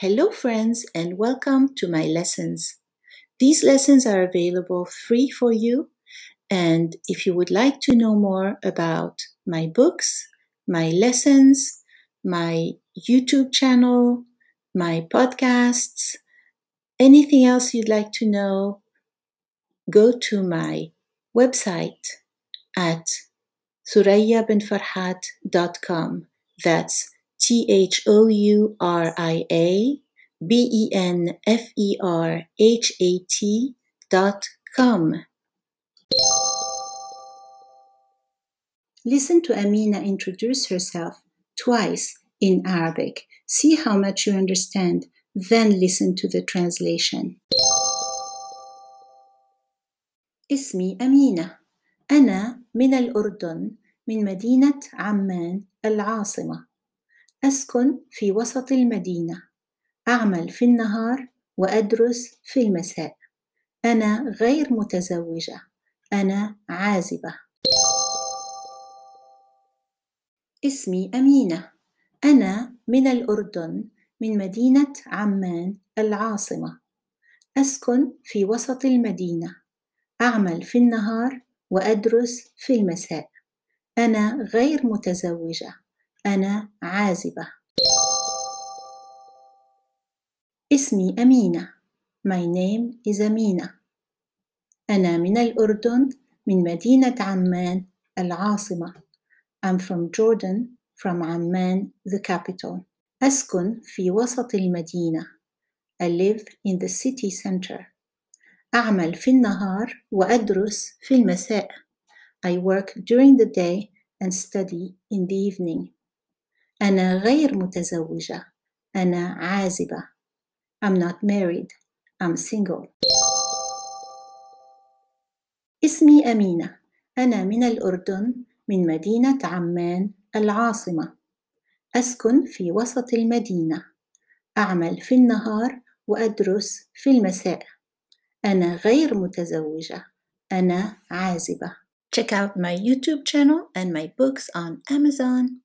Hello, friends, and welcome to my lessons. These lessons are available free for you. And if you would like to know more about my books, my lessons, my YouTube channel, my podcasts, anything else you'd like to know, go to my website at thurayabinfarhat.com. That's T H O U R I A B E N F E R H A T dot com. Listen to Amina introduce herself twice in Arabic. See how much you understand, then listen to the translation. اسمي أمينة أنا من الأردن من مدينة عمان العاصمة أسكن في وسط المدينة. أعمل في النهار وأدرس في المساء. أنا غير متزوجة. أنا عازبة. اسمي أمينة. أنا من الأردن من مدينة عمان العاصمة. أسكن في وسط المدينة. أعمل في النهار وأدرس في المساء. أنا غير متزوجة. أنا عازبة اسمي أمينة My name is أمينة أنا من الأردن من مدينة عمان العاصمة I'm from Jordan from Amman the capital أسكن في وسط المدينة I live in the city center أعمل في النهار وأدرس في المساء I work during the day and study in the evening أنا غير متزوجة. أنا عازبة. I'm not married. I'm single. اسمي أمينة. أنا من الأردن من مدينة عمان العاصمة. أسكن في وسط المدينة. أعمل في النهار وأدرس في المساء. أنا غير متزوجة. أنا عازبة. Check out my YouTube channel and my books on Amazon.